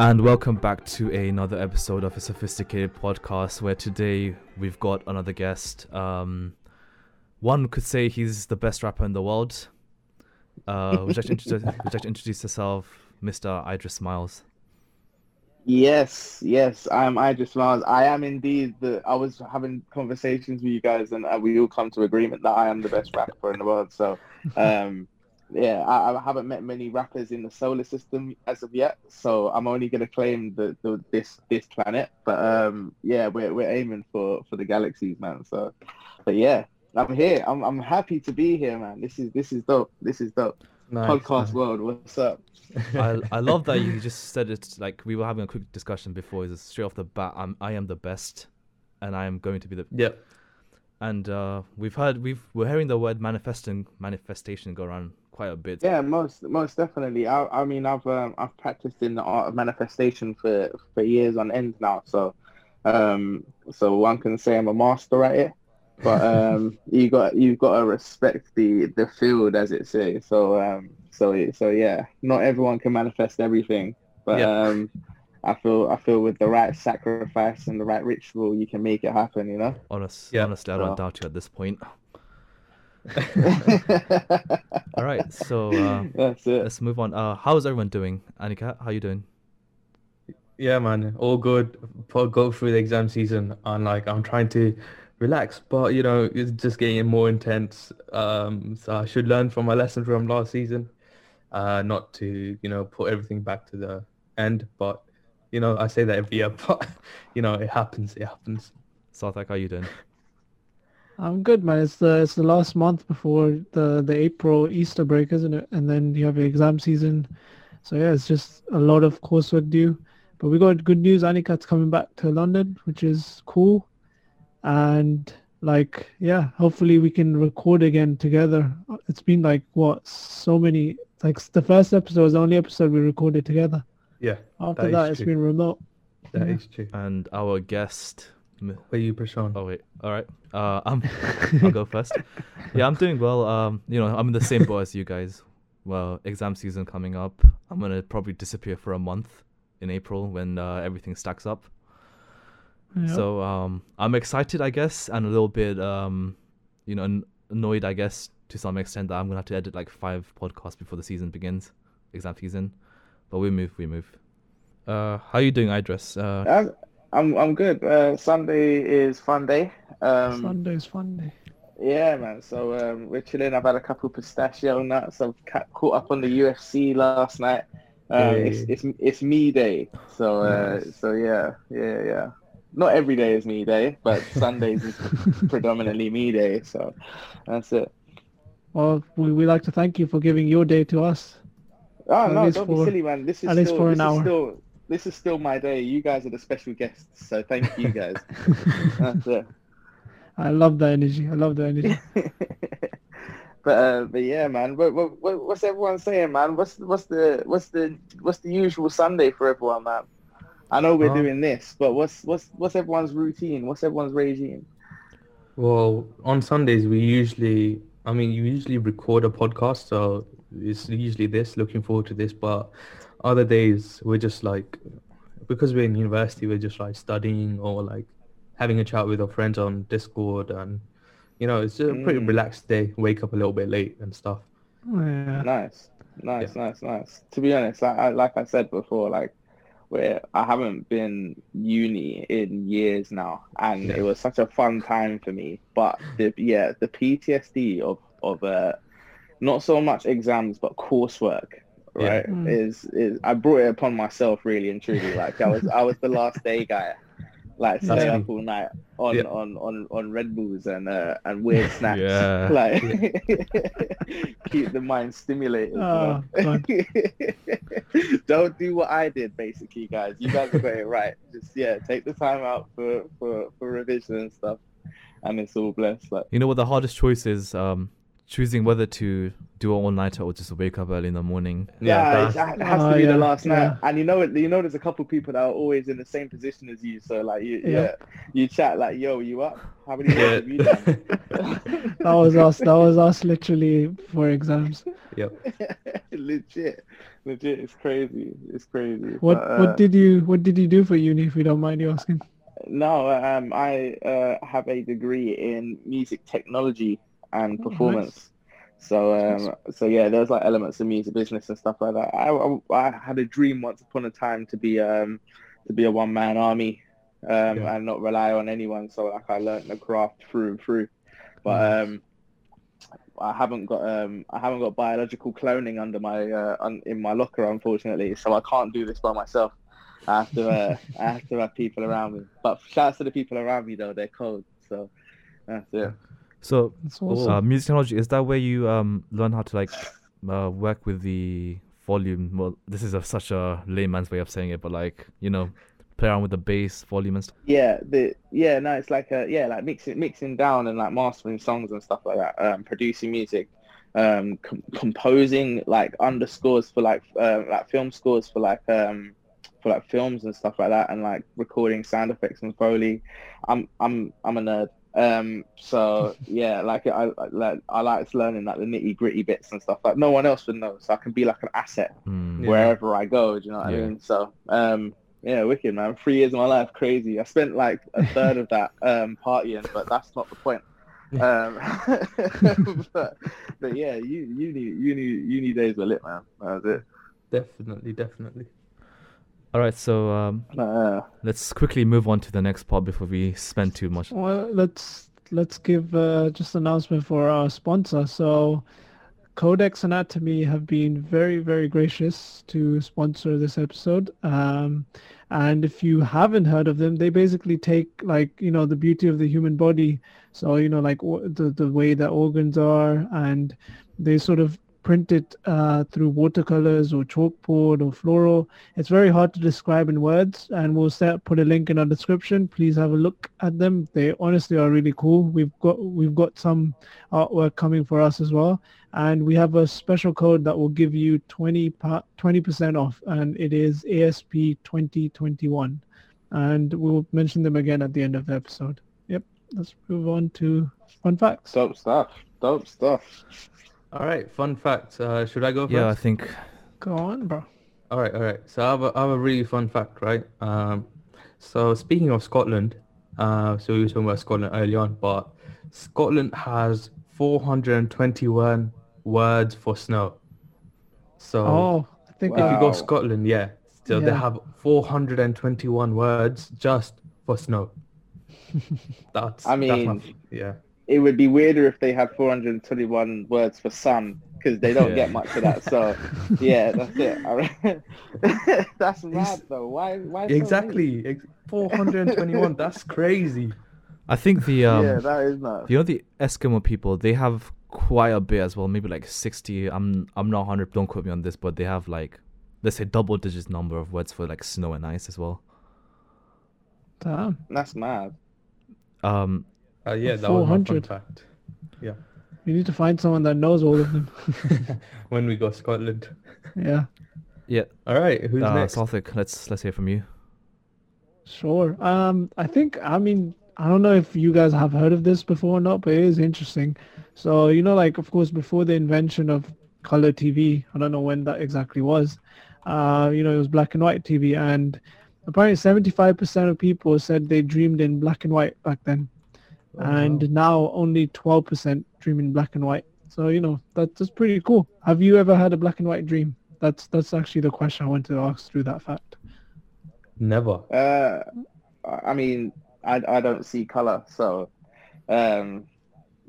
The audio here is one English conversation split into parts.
And welcome back to another episode of a sophisticated podcast where today we've got another guest. Um, one could say he's the best rapper in the world. Uh, would, you like introduce, would you like to introduce yourself, Mr. Idris Miles? Yes, yes, I'm Idris Miles. I am indeed the. I was having conversations with you guys, and uh, we all come to agreement that I am the best rapper in the world. So, um, yeah, I, I, haven't met many rappers in the solar system as of yet, so I'm only going to claim the, the, this this planet. But um, yeah, we're we're aiming for for the galaxies, man. So, but yeah, I'm here. I'm I'm happy to be here, man. This is this is dope. This is dope. Nice, Podcast nice. world, what's up? I I love that you just said it like we were having a quick discussion before. Is straight off the bat, I'm I am the best, and I am going to be the yep. And uh, we've heard we've we're hearing the word manifesting manifestation go around quite a bit. Yeah, most most definitely. I I mean I've um, I've practiced in the art of manifestation for for years on end now. So um so one can say I'm a master at it. But um you got you've got to respect the the field as it says. So um so so yeah, not everyone can manifest everything. But yeah. um I feel I feel with the right sacrifice and the right ritual, you can make it happen. You know. Honest, yeah. honestly, I don't so. doubt you at this point. All right, so uh, let's move on. Uh, how's everyone doing? Anika, how you doing? Yeah, man, all good. Go through the exam season, and like I'm trying to relax, but you know it's just getting more intense. Um, so I should learn from my lesson from last season, uh, not to you know put everything back to the end. But you know I say that every year, but you know it happens. It happens. Sarthak, how you doing? I'm good, man. It's the it's the last month before the the April Easter break, isn't it? And then you have your exam season. So yeah, it's just a lot of coursework due. But we got good news. Aniket's coming back to London, which is cool. And like, yeah, hopefully we can record again together. It's been like what so many like the first episode was the only episode we recorded together. Yeah. After that, that it's been remote. That yeah. is true. And our guest where you, Prashant? Oh wait, all right. Uh, I'm. I'll go first. Yeah, I'm doing well. Um, you know, I'm in the same boat as you guys. Well, exam season coming up. I'm gonna probably disappear for a month in April when uh, everything stacks up. Yep. So um, I'm excited, I guess, and a little bit, um, you know, annoyed, I guess, to some extent that I'm gonna have to edit like five podcasts before the season begins, exam season. But we move, we move. Uh, how are you doing, Idris? Uh, I'm I'm I'm good. Uh, Sunday is fun day. Um, Sunday's fun day. Yeah, man. So um, we're chilling. I've had a couple pistachio nuts. I've caught up on the UFC last night. Um, it's, it's it's me day. So uh, nice. so yeah, yeah, yeah. Not every day is me day, but Sundays is predominantly me day. So that's it. Well, we we like to thank you for giving your day to us. Oh no, don't for, be silly, man. This is at still, least for an hour. Still, this is still my day. You guys are the special guests, so thank you guys. That's it. I love the energy. I love the energy. but uh, but yeah, man. What, what, what's everyone saying, man? What's what's the what's the what's the usual Sunday for everyone, man? I know we're doing this, but what's what's what's everyone's routine? What's everyone's regime? Well, on Sundays we usually, I mean, you usually record a podcast, so it's usually this. Looking forward to this, but other days we're just like because we're in university we're just like studying or like having a chat with our friends on discord and you know it's a pretty mm. relaxed day wake up a little bit late and stuff yeah. nice nice yeah. nice nice to be honest I, I, like i said before like where i haven't been uni in years now and yeah. it was such a fun time for me but the yeah the ptsd of of uh not so much exams but coursework right? Yeah. Mm. Is is I brought it upon myself really and truly. Like I was I was the last day guy. Like stay yeah. up all night on, yeah. on, on, on Red Bulls and uh, and weird snacks. Yeah. Like keep the mind stimulated. Oh, Don't do what I did basically, guys. You guys got it right. Just yeah, take the time out for, for, for revision and stuff. And it's all blessed. Like You know what the hardest choice is, um, choosing whether to do an all nighter or just wake up early in the morning. Yeah, it, it has Oh, to be yeah, the last night. yeah. And you know it. You know, there's a couple people that are always in the same position as you. So like, you, yeah, Yeah. you chat like, "Yo, you up? How many Yeah. days have you done?" That was us. That was us literally for exams. Yep. legit, legit. It's crazy. It's crazy. What But, uh, what did you what did you do for uni if you don't mind me asking? No, um, I uh, have a degree in music technology and Oh, performance. So, um, so yeah, there's like elements of music business and stuff like that. I, I, I had a dream once upon a time to be um, to be a one man army, um, Yeah. and not rely on anyone. So like I learned the craft through and through, but um, I haven't got um, I haven't got biological cloning under my uh, un, in my locker, unfortunately. So I can't do this by myself. I have to uh, I have to have people around me. But shouts to the people around me though, they're cold. So that's it. So, That's awesome. uh, music technology is that where you um learn how to like uh, work with the volume? Well, this is a, such a layman's way of saying it, but like you know, play around with the bass volume and stuff. Yeah, the yeah, no, it's like a yeah, like mixing mixing down and like mastering songs and stuff like that. Um, producing music, um, com- composing like underscores for like uh, like film scores for like um for like films and stuff like that, and like recording sound effects and foley. I'm I'm I'm a nerd. Um, so yeah, like I I like I like learning like the nitty gritty bits and stuff like no one else would know, so I can be like an asset Hmm. Yeah. wherever I go. Do you know what I mean? So, um, yeah, wicked man. Three years of my life, crazy. I spent like a third of that um partying, but that's not the point. Um, but, but yeah, you uni uni uni days were lit, man. That was it. Definitely, definitely. All right, so um, Uh, let's quickly move on to the next part before we spend too much. Well, let's let's give uh, just an announcement for our sponsor. So, Codex Anatomy have been very very gracious to sponsor this episode. Um, and if you haven't heard of them, they basically take like you know the beauty of the human body. So you know like the the way that organs are, and they sort of print it uh, through watercolors or chalkboard or floral. It's very hard to describe in words, and we'll set, put a link in our description. Please have a look at them. They honestly are really cool. We've got we've got some artwork coming for us as well, and we have a special code that will give you 20 percent off, and it is ASP 2021, and we'll mention them again at the end of the episode. Yep. Let's move on to fun facts. dope stuff. Dope stuff. All right, fun fact. Uh, should I go first? Yeah, I think Go on, bro. All right, all right. So I have a, I have a really fun fact, right? Um, so speaking of Scotland, uh, so we were talking about Scotland early on, but Scotland has 421 words for snow. So Oh, I think if you go Scotland, yeah, so they have 421 words just for snow. That's I mean, that's my mean- yeah. It would be weirder if they had 421 words for sun because they don't Yeah. get much of that. So yeah, that's it. That's mad though. Why? Why? Exactly. ex- 421. that's crazy. I think the um yeah, that is nuts. you know the Eskimo people they have quite a bit as well, maybe like sixty. I'm I'm not hundred. Don't quote me on this, but they have like let's say double digit number of words for like snow and ice as well. Damn. That's mad. Um, Uh, yeah, that was my fun 400. fact. We need to find someone that knows all of them. when we go Scotland. yeah, yeah, All right, who's uh, next? Sarthak. Let's let's hear from you. sure. Um, I think I mean I don't know if you guys have heard of this before or not, but it is interesting. So you know, like of course, before the invention of color TV, I don't know when that exactly was. Uh, you know, it was black and white TV, and apparently seventy-five percent of people said they dreamed in black and white back then, Oh, and wow. now only twelve percent dream in black and white. So you know, that's that's pretty cool. Have you ever had a black and white dream? That's that's actually the question I wanted to ask through that fact. never. Uh, I mean, I I don't see color, so um,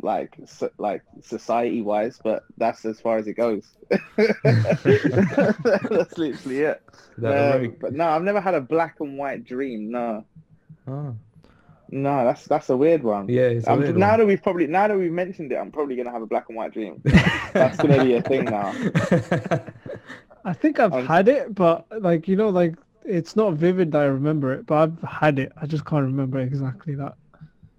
like so, like society wise, but that's as far as it goes. that's literally it. that Um, but no, I've never had a black and white dream. No, Ah, no, that's that's a weird one. yeah, it's a Um, weird now one. that we've probably now that we've mentioned it, I'm probably gonna have a black and white dream. That's gonna be a thing now. I think I've Um, had it, but like you know, like it's not vivid that I remember it, but I've had it. I just can't remember exactly that.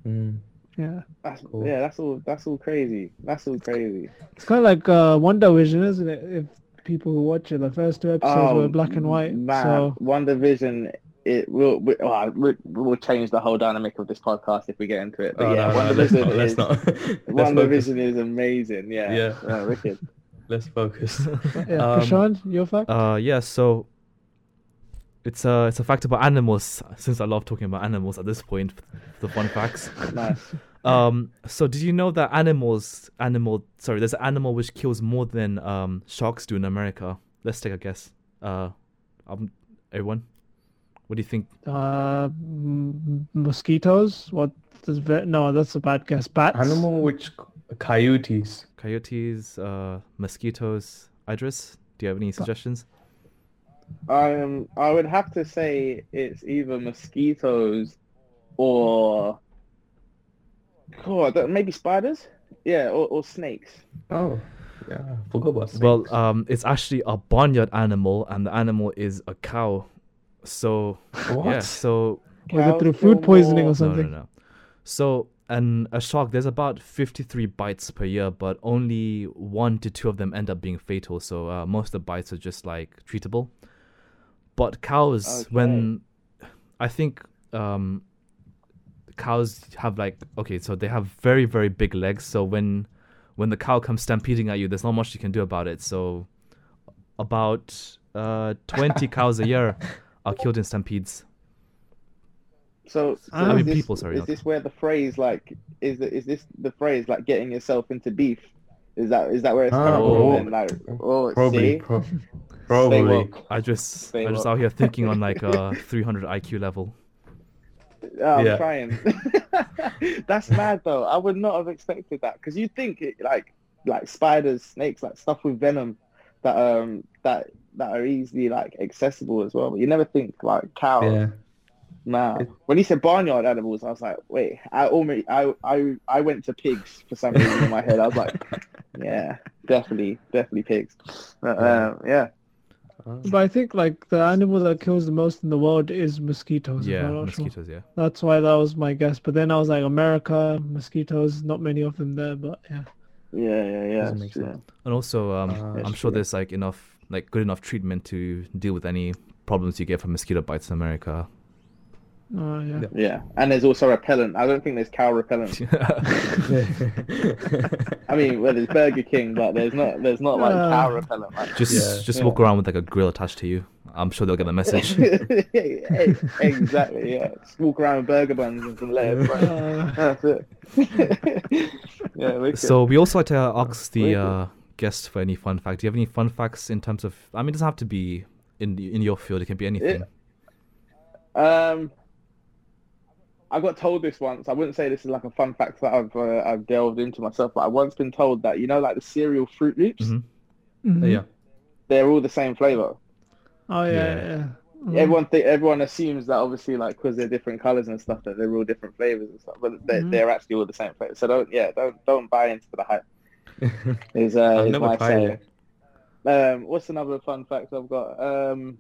Mm. Yeah, That's, Cool. Yeah, that's all. That's all crazy. That's all crazy. it's kind of like uh, WandaVision, isn't it? If people who watch it, the first two episodes were black and white. Oh, Man, So WandaVision. It will. We, well, we, we'll change the whole dynamic of this podcast if we get into it. But Oh, yeah, no, One no, let's Division not. Let's is. not. Let's One focus. Division is amazing. Yeah. Yeah. Uh, wicked. Let's focus. yeah, Um, Prashant, your fact? Uh, yeah. So it's a it's a fact about animals. Since I love talking about animals at this point, the fun facts. Nice. Um, so did you know that animals, animal, sorry, there's an animal which kills more than um sharks do in America? Let's take a guess. Uh, um, everyone, what do you think? Uh, m- mosquitoes? What does ve- no? That's a bad guess. Bats. Animal which coyotes. Coyotes, uh, mosquitoes. Idris, do you have any suggestions? I um, I would have to say it's either mosquitoes or, oh, maybe spiders. Yeah, or, or snakes. Oh, yeah. Forgot about Well, um, it's actually a barnyard animal, and the animal is a cow. So what? yeah, so Was it through food poisoning or something? No, no, no. So, and a shark, there's about 53 bites per year, but only one to two of them end up being fatal. So, uh, most of the bites are just like treatable. But cows, when I think um, cows have like okay, so they have very very big legs. So when when the cow comes stampeding at you, there's not much you can do about it. So about uh, 20 cows a year are killed in stampedes. So, so I mean this, people, sorry, Is not- this where the phrase like is the, is this the phrase like getting yourself into beef? Is that is that where it's coming oh. from? Like, oh, Probably. see? Pro- probably. I just Stay I just woke. out here thinking on like a 300 IQ level. Oh, I'm Yeah. trying. That's mad though. I would not have expected that because you think it, like like spiders, snakes, like stuff with venom that um that that are easily like accessible as well. But you never think like cows. Yeah. Nah. It- When he said barnyard animals, I was like, wait. I almost I I I went to pigs for some reason in my head. I was like, yeah, definitely, definitely pigs. But, uh, yeah. Ah. But I think like the animal that kills the most in the world is mosquitoes. Yeah, I'm sure. mosquitoes. Yeah. That's why that was my guess. But then I was like, America, mosquitoes, not many of them there. But yeah, Yeah, yeah, yeah. Doesn't yeah. And also, um, Ah, I'm that's sure there's like enough, like good enough treatment to deal with any problems you get from mosquito bites in America. uh, yeah. Yeah. Yeah, and there's also repellent. I don't think there's cow repellent. I mean, well, there's Burger King, but there's not there's not like Uh. cow repellent. Like, just Yeah. just Yeah. walk around with like a grill attached to you. I'm sure they'll get the message. exactly. Yeah, just walk around with burger buns and some lettuce. right? Uh, That's it. yeah, wicked. so we also like to ask the uh, guest for any fun fact. Do you have any fun facts in terms of? I mean, it doesn't have to be in in your field. It can be anything. Um, I got told this once. I wouldn't say this is like a fun fact that I've uh, I've delved into myself, but I've once been told that you know, like the cereal Froot Loops, Mhm. mhm. yeah. they're all the same flavor. Oh yeah, Yeah. yeah. Mhm. Everyone th- everyone assumes that obviously like because they're different colors and stuff that they're all different flavors and stuff, but they're, Mhm. they're actually all the same flavor. So don't yeah don't don't buy into the hype. Is uh is never my tried saying. it. Um, what's another fun fact I've got? Um,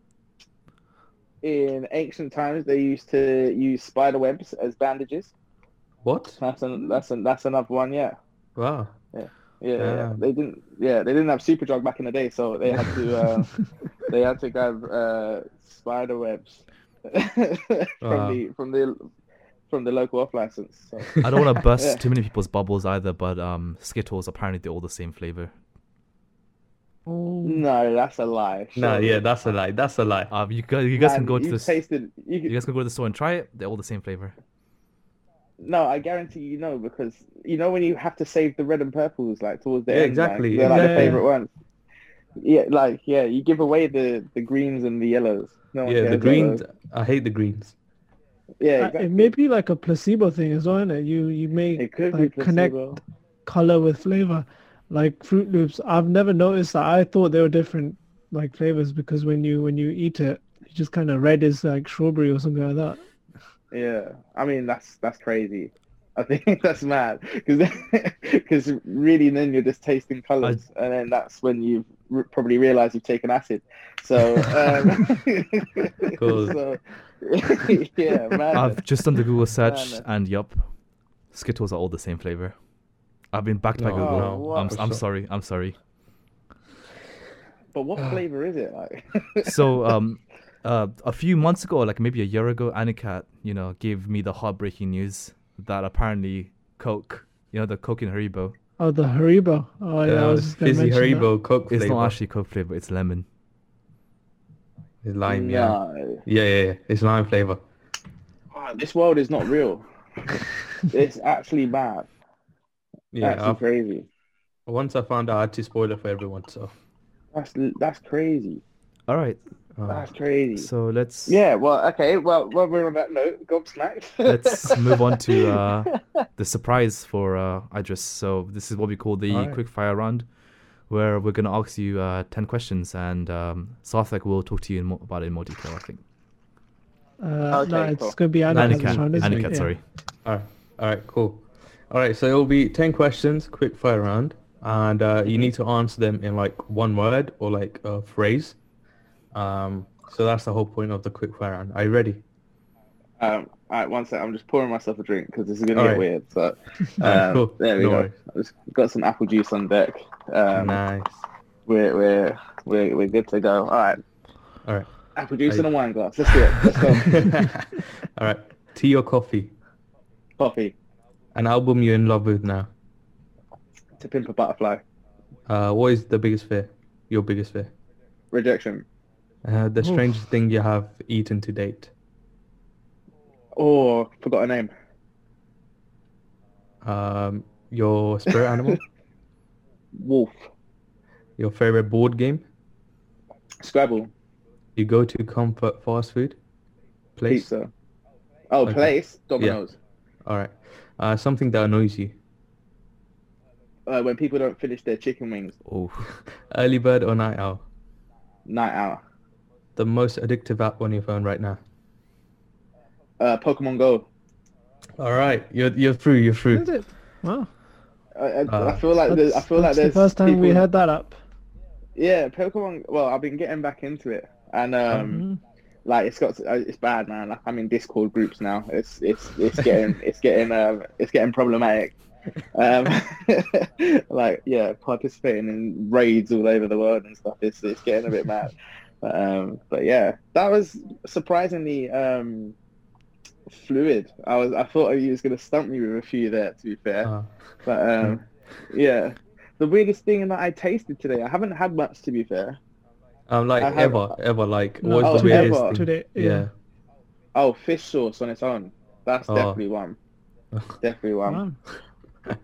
in ancient times, they used to use spider webs as bandages. What? That's an, that's an, that's another one. Yeah. Wow. Yeah, yeah, Damn. they didn't. Yeah, they didn't have Superdrug back in the day, so they had to. Uh, they had to grab uh, spider webs from Wow. the from the from the local off license. So. I don't want to burst Yeah. too many people's bubbles either, but um, Skittles apparently they're all the same flavor. Oh. No, that's a lie. No, surely. yeah, that's a lie. That's a lie. Um, you guys, you guys can go to you this. tasted. You, You guys can go to the store and try it. They're all the same flavor. No, I guarantee you know because you know when you have to save the red and purples like towards the Yeah, end, exactly. Like, they're like Yeah. the favorite ones. Yeah, like yeah, you give away the the greens and the yellows. No Yeah, the greens. I hate the greens. Yeah, Uh, exactly. It may be like a placebo thing as well, isn't it? You you may It could like, be connect color with flavor. Like Froot Loops, I've never noticed that. I thought they were different like flavors because when you when you eat it, you just kind of red is like strawberry or something like that. Yeah, I mean that's that's crazy. I think that's mad because because really then you're just tasting colors and then that's when you r- probably realize you've taken acid. So, um, Cool. so yeah, man. I've just done the Google search, no. and yup, Skittles are all the same flavor. I've been backed by No, Google. no, I'm for I'm sure. sorry. I'm sorry. But what flavor is it like? so um uh a few months ago like maybe a year ago aniket you know gave me the heartbreaking news that apparently coke you know the coke in haribo Oh, the Haribo. Oh, yeah, I Uh, was just gonna fizzy mention that. Haribo Coke it's flavor. not actually coke flavor it's lemon It's lime, yeah. No. Yeah, yeah, yeah. It's lime flavor. Oh, this world is not real. it's actually bad. Yeah. actually I've- crazy. once I found out, I had to spoil it for everyone. So. That's that's crazy. all right uh, That's crazy. so let's Yeah, well, okay. Well, while we're on that note, gobsmacked. let's move on to uh the surprise for uh Idris. So this is what we call the Alright. quick fire round, where we're gonna ask you uh ten questions, and um, Sarthak will talk to you in more, about it in more detail. I think. Uh, no, it's cool. going to be Aniket. this Aniket, round, isn't it? Aniket, Yeah. sorry. All right. All right. Cool. All right. So it'll be ten questions, quick fire round, and uh, you need to answer them in like one word or like a phrase. Um. So that's the whole point of the quick fire round. Are you ready? Um, all right, one sec. I'm just pouring myself a drink because this is gonna get right. weird. So, Alright, um, cool. there we No go. worries. I just got some apple juice on deck. Um, nice. we're we're we're we're good to go. All right, All right. apple juice Are in a wine glass. Let's do it. Let's go. All right. Tea or coffee? Coffee. An album you're in love with now. To pimp a butterfly. Uh, what is the biggest fear? Your biggest fear? Rejection. Uh, the Oof. strangest thing you have eaten to date. Oh, forgot a name. Um, your spirit animal. Wolf. Your favorite board game. Scrabble. You go to comfort fast food place. Pizza. Oh, Okay. place. Domino's. All right. Uh, something that annoys you. Uh, when people don't finish their chicken wings. Oh, Early bird or night owl. Night owl. The most addictive app on your phone right now. Uh, Pokemon Go. All right. You're you're through. You're through. Is through. it? Wow. I, I, Uh, I feel like there's, I feel like that's there's the first time we people- had that up. Yeah, Pokemon. Well, I've been getting back into it, and um, Mhm. like it's got uh, it's bad, man. Like I'm in Discord groups now. It's it's it's getting it's getting um it's getting problematic. Um, like yeah, participating in raids all over the world and stuff. It's it's getting a bit mad. But um, but yeah, that was surprisingly um fluid. I was I thought he was gonna stump me with a few there. To be fair. Uh, But um, yeah, the weirdest thing that I tasted today, I haven't had much to be fair. um, like I have- ever, ever, like, No, what's oh, the weirdest ever. thing? Today, Yeah. yeah. Oh, fish sauce on its own. That's Oh. definitely one. Definitely one. Wow.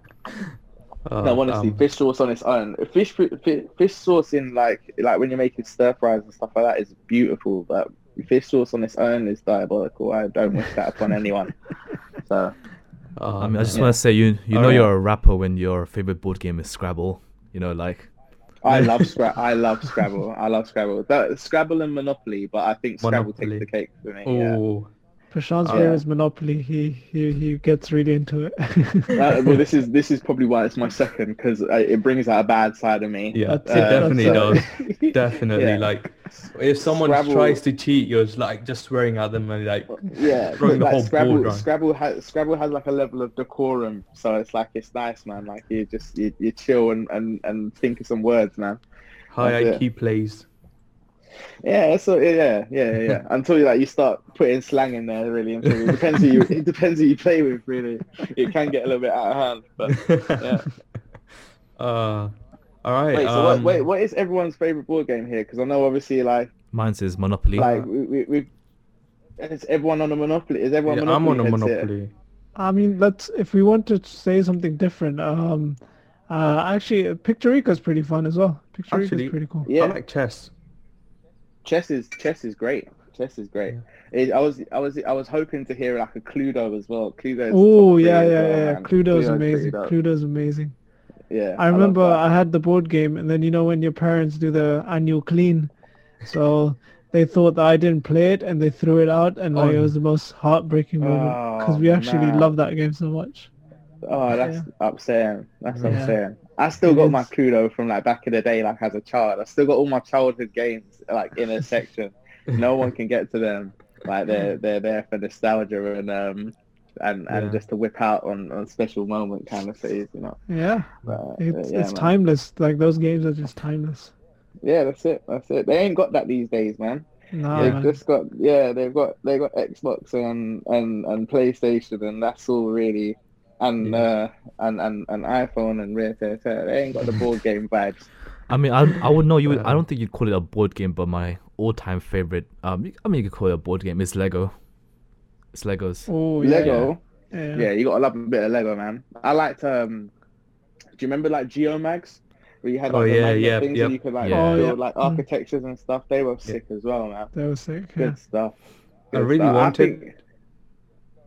Uh, no, honestly, um, fish sauce on its own. Fish, fish, fish sauce in like like when you're making stir fries and stuff like that is beautiful, but fish sauce on its own is diabolical. I don't wish that upon anyone. So uh, I mean, I just yeah. want to say you you know Alright. you're a rapper when your favorite board game is Scrabble. You know, like I love Scrabble. I love Scrabble. I love Scrabble. That, Scrabble and Monopoly, but I think Scrabble Monopoly. takes the cake for me. Yeah. Oh, Prashant's Uh, favorite is Monopoly. He, he he gets really into it. Uh, well, this is this is probably why it's my second because it brings out a bad side of me. yeah, it That's it, definitely that's does. Definitely, Yeah. like, if someone Scrabble- tries to cheat, you're just like just swearing at them and like, Yeah, Throwing the like whole Scrabble, board around. Scrabble has Scrabble has like a level of decorum, so it's like it's nice, man. Like you just you, you chill and, and, and think of some words, man. high That's IQ plays. Yeah, so yeah, yeah, yeah, yeah. until you like you start putting slang in there, really. Until it depends who you it depends who you play with, really. It can get a little bit out of hand, but yeah. Uh, all right. Wait, so what, um, wait, what is everyone's favorite board game here? Because I know obviously like mine says Monopoly. like we we. we is everyone on a monopoly? Is everyone yeah, I'm on a monopoly here? I mean, let's if we want to say something different. Um, uh, actually, Pictorica is pretty fun as well. Pictorica Actually, is pretty cool. Yeah, I like chess. Chess is chess is great. Chess is great. It, I was I was I was hoping to hear like a Cluedo as well. Cluedo. Oh yeah, yeah, yeah. Cluedo's Cluedo's amazing. Cluedo's amazing. Yeah. I remember that. I had the board game, and then you know when your parents do the annual clean, so they thought that I didn't play it, and they threw it out, and like it Oh. was the most heartbreaking moment because Oh, we actually man. love that game so much. Oh, that's upsetting. That's Yeah. upsetting. I still got my Cluedo from like back in the day, like as a child. I still got all my childhood games like in a section. No one can get to them. Like they're they're there for nostalgia and um and, and Yeah. just to whip out on, on special moment kind of phase, you know. Yeah, But, it's yeah, it's timeless. Like those games are just timeless. Yeah, that's it. That's it. They ain't got that these days, man. No, They've man. just got yeah, they've got they got Xbox and and and PlayStation, and that's all really. And Yeah. uh and, and and iPhone and Rare Tear Tear. They ain't got the board game vibes. I mean, I I would know you. Would, I Uh, don't think you'd call it a board game, but my all-time favorite. Um, I mean, you could call it a board game. It's Lego. It's Legos. Oh yeah, Lego. Yeah. Yeah, you gotta love a bit of Lego, man. I liked um do you remember like Geomags? Where you had Oh, like the yeah, yeah, things yep. and you could like Yeah. Oh, build yeah. like Mm. architectures and stuff. They were sick as well, man. That was sick. Yeah. Good stuff. I really stuff. wanted. think-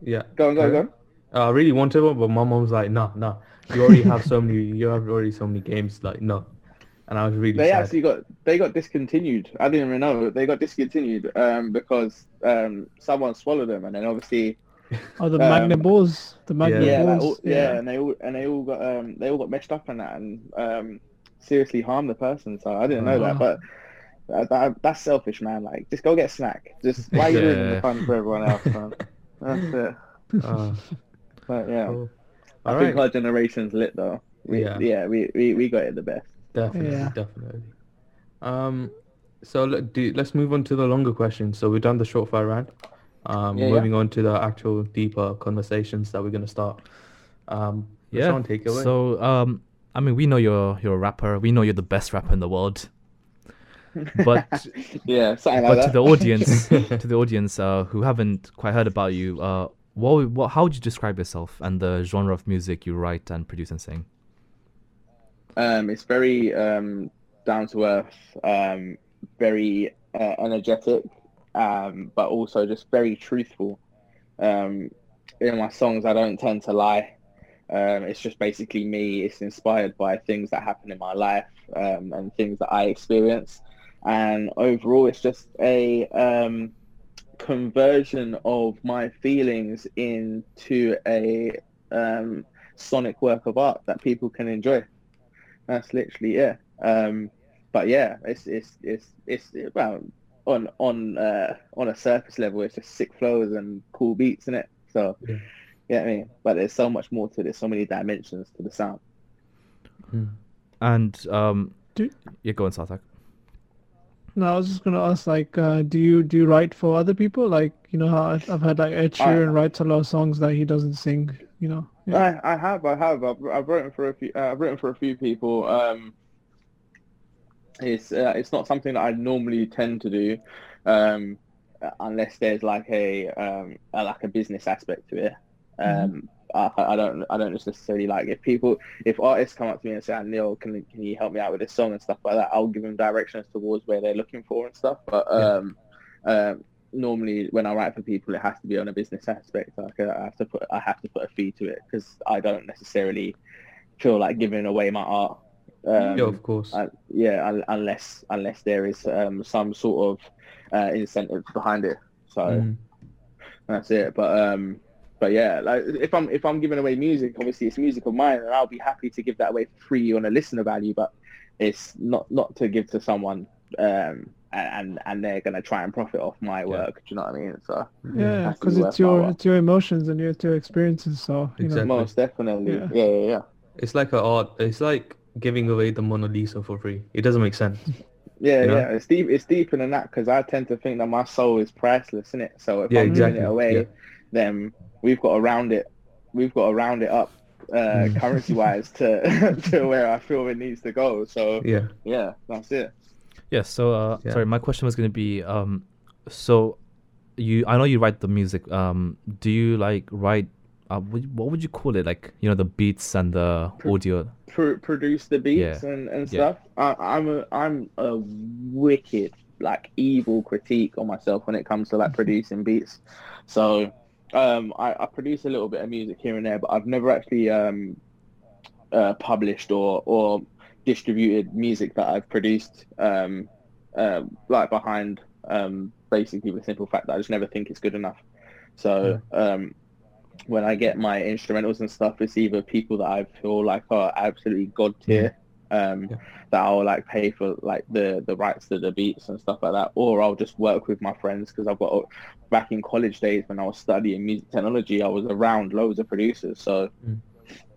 Yeah. Go on, go on, go Carry on. Uh, I really wanted one, but my mom's like, no, no. You already have so many. You have already so many games. Like, no. And I was really They sad. actually got they got discontinued. I didn't even know they got discontinued um, because um, someone swallowed them, and then obviously Oh, the Um, magnet balls. The magnet yeah, like, balls. all, yeah, and they all and they all got um, they all got messed up on that and um, seriously harmed the person. So I didn't know that, but that, that, that's selfish, man. Like, just go get a snack. Just why are you ruining Yeah. the fun for everyone else, man? That's it. Uh, But yeah, cool. I All think right. our generation's lit though. We, Yeah. yeah, we, we we got it the best. Definitely, Yeah. definitely. Um, so let, do, let's move on to the longer questions. So we've done the short fire round. Um, Yeah, yeah. moving on to the actual deeper conversations that we're gonna start. Um, Yeah. Sean, take it away. So, um, I mean, we know you're you're a rapper. We know you're the best rapper in the world. But yeah, something like but that. to the audience, to the audience uh, who haven't quite heard about you, uh, what, what how would you describe yourself and the genre of music you write and produce and sing? Um, it's very um, down to earth, um, very uh, energetic, um, but also just very truthful. Um, in my songs, I don't tend to lie. Um, it's just basically me. It's inspired by things that happen in my life and things that I experience. And overall, it's just a conversion of my feelings into a um, sonic work of art that people can enjoy. That's literally yeah. Um, but yeah, it's it's it's it's well on on uh, on a surface level, it's just sick flows and cool beats in it. So Yeah. yeah, I mean, but there's so much more to it. There's so many dimensions to the sound. Hmm. And um, Do- yeah, go on, Sarthak. No, I was just gonna ask, like, uh, do you do you write for other people? Like, you know how I've heard like Ed I- Sheeran writes a lot of songs that he doesn't sing. You know. Yeah. I, I have, I have. I've, I've written for a few. Uh, I've written for a few people. Um, it's uh, it's not something that I normally tend to do, um, unless there's like a um, a, like a business aspect to it. Um, I, I don't I don't just necessarily like if people if artists come up to me and say, "Ah, Neil, can can you help me out with this song and stuff like that? I'll give them directions towards where they're looking for and stuff. But Yeah. um, um, normally when I write for people, it has to be on a business aspect. Like uh, I have to put I have to put a fee to it because I don't necessarily feel like giving away my art. Um, yeah, of course. I, yeah, unless unless there is um, some sort of uh, incentive behind it. So Mm. that's it. But um, but yeah, like if I'm if I'm giving away music, obviously it's music of mine, and I'll be happy to give that away for free on a listener value. But it's not not to give to someone um, and and they're gonna try and profit off my work. Do you know what I mean? So Yeah, because it's your while. it's your emotions and your, it's your experiences. So you Exactly. know. most definitely, Yeah. yeah, yeah, yeah. It's like a art. It's like giving away the Mona Lisa for free. It doesn't make sense. Yeah, You know? yeah, it's deep. It's deeper than that because I tend to think that my soul is priceless, isn't it? So if Yeah, I'm exactly. giving it away, Yeah. then we've got to round it. We've got to round it up, uh, Mm. currency wise, to to where I feel it needs to go. So Yeah. yeah, that's it. Yeah. So, uh, Yeah. sorry, my question was going to be, um, so you, I know you write the music. Um, do you like write? Uh, what would you call it? Like you know, the beats and the Pro- audio. Pro- produce the beats Yeah. and, and Yeah. stuff. I, I'm a I'm a wicked like evil critique on myself when it comes to like producing beats. So um, I, I produce a little bit of music here and there, but I've never actually um, uh, published or or distributed music that I've produced um, uh, like behind um, basically the simple fact that I just never think it's good enough. So um, when I get my instrumentals and stuff, it's either people that I feel like are absolutely god tier, um, Yeah. that I'll like pay for like the the rights to the beats and stuff like that, or I'll just work with my friends because I've got back in college days when I was studying music technology, I was around loads of producers, so Mm.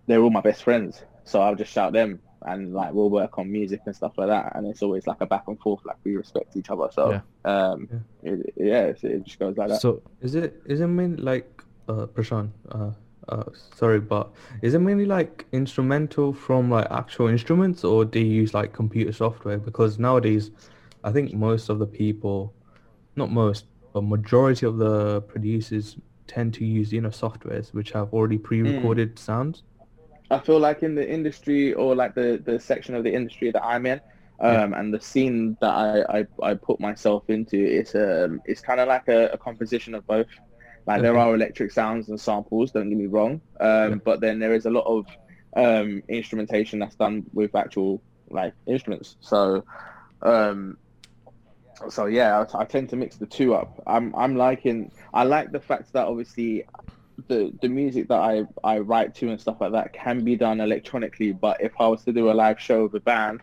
they're all my best friends. So I'll just shout them and like we'll work on music and stuff like that, and it's always like a back and forth, like we respect each other. So um, It, yeah, it, it just goes like that. So Is it is it mainly like uh Prashant, uh, uh sorry, but is it mainly like instrumental from like actual instruments or do you use like computer software? Because nowadays I think most of the people not most, but majority of the producers tend to use, you know, softwares which have already pre recorded sounds. I feel like in the industry or like the, the section of the industry that I'm in, Yeah. um, and the scene that I, I, I put myself into, it's um it's kind of like a, a composition of both. Like there are electric sounds and samples. Don't get me wrong, um, Yeah. but then there is a lot of um, instrumentation that's done with actual like instruments. So, um, so yeah, I, I tend to mix the two up. I'm I'm liking I like the fact that obviously the the music that I I write to and stuff like that can be done electronically. But if I was to do a live show with a band,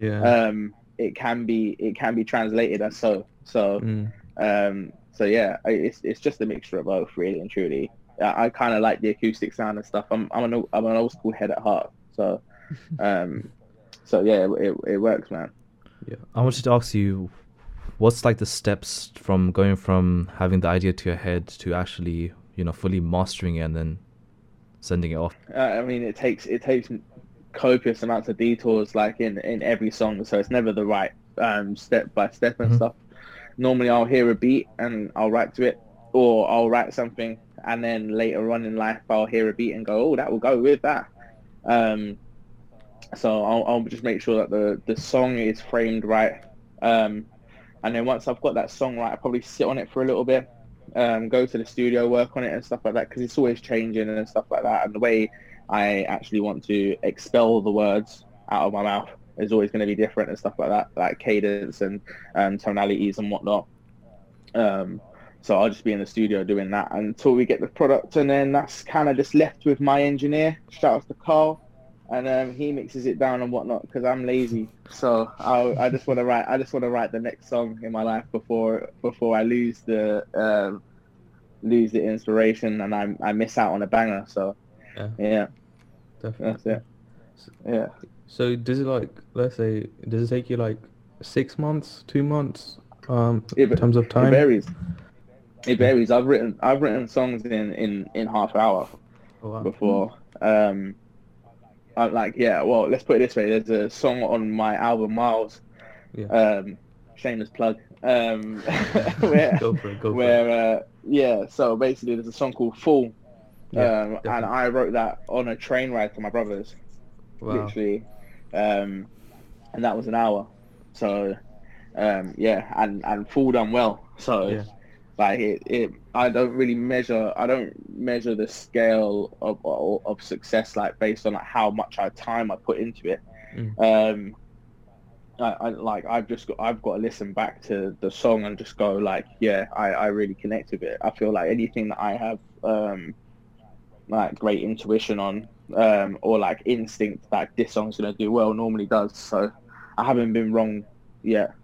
Yeah. um, it can be it can be translated as so. So Mm. um, so yeah, it's it's just a mixture of both, really and truly. I, I kind of like the acoustic sound and stuff. I'm I'm an I'm an old school head at heart. So um, so yeah, it it works, man. Yeah, I wanted to ask you, what's like the steps from going from having the idea to your head to actually, you know, fully mastering it and then sending it off? Uh, I mean, it takes it takes copious amounts of detours, like in in every song. So it's never the right um, step by step and Mhm. stuff. Normally, I'll hear a beat and I'll write to it, or I'll write something, and then later on in life, I'll hear a beat and go, "Oh, that will go with that." Um, so I'll, I'll just make sure that the the song is framed right. Um, and then once I've got that song right, I probably sit on it for a little bit, um, go to the studio, work on it and stuff like that, because it's always changing and stuff like that. And the way I actually want to expel the words out of my mouth is always going to be different and stuff like that, like cadence and um, tonalities and whatnot. Um, so I'll just be in the studio doing that until we get the product, and then that's kind of just left with my engineer. Shout out to Carl, and um, he mixes it down and whatnot because I'm lazy. So I'll, I just want to write. I just want to write the next song in my life before before I lose the um, lose the inspiration and I I miss out on a banger. So Yeah. yeah, Definitely. that's it. Yeah. So does it like let's say does it take you like six months, two months, um, It in terms of time? It varies. It varies. I've written I've written songs in in in half hour Oh, wow. before. Um, I, like yeah. Well, let's put it this way. There's a song on my album Miles. Yeah. Um, shameless plug. Um, where go for it. Go for it. where uh, yeah. So basically, there's a song called Fool. Yeah, um, and. I wrote that on a train ride to my brother's, Wow. literally, um, and that was an hour. So, um, yeah, and and Fool done well. So, Yeah. like it, it, I don't really measure. I don't measure the scale of of, of success like based on like how much I time I put into it. Mm. Um, I, I like I've just got I've got to listen back to the song and just go like yeah I, I really connect with it. I feel like anything that I have um, like great intuition on um, or like instinct that this song's gonna do well normally does. So I haven't been wrong yet.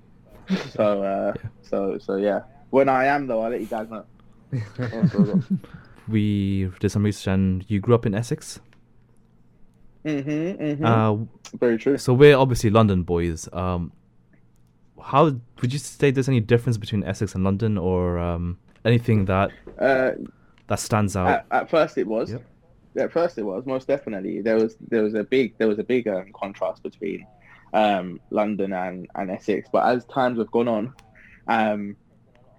So uh, Yeah. so so yeah. When I am though, I'll let you guys know. We did some research and you grew up in Essex. Mm-hmm, mm-hmm. Uh, Very true. so we're obviously London boys. Um, how would you say there's any difference between Essex and London, or um, anything that Uh, that stands out? At, at first, it was. Yep. At first, it was most definitely. There was there was a big there was a big um, contrast between um, London and, and Essex. But as times have gone on, um,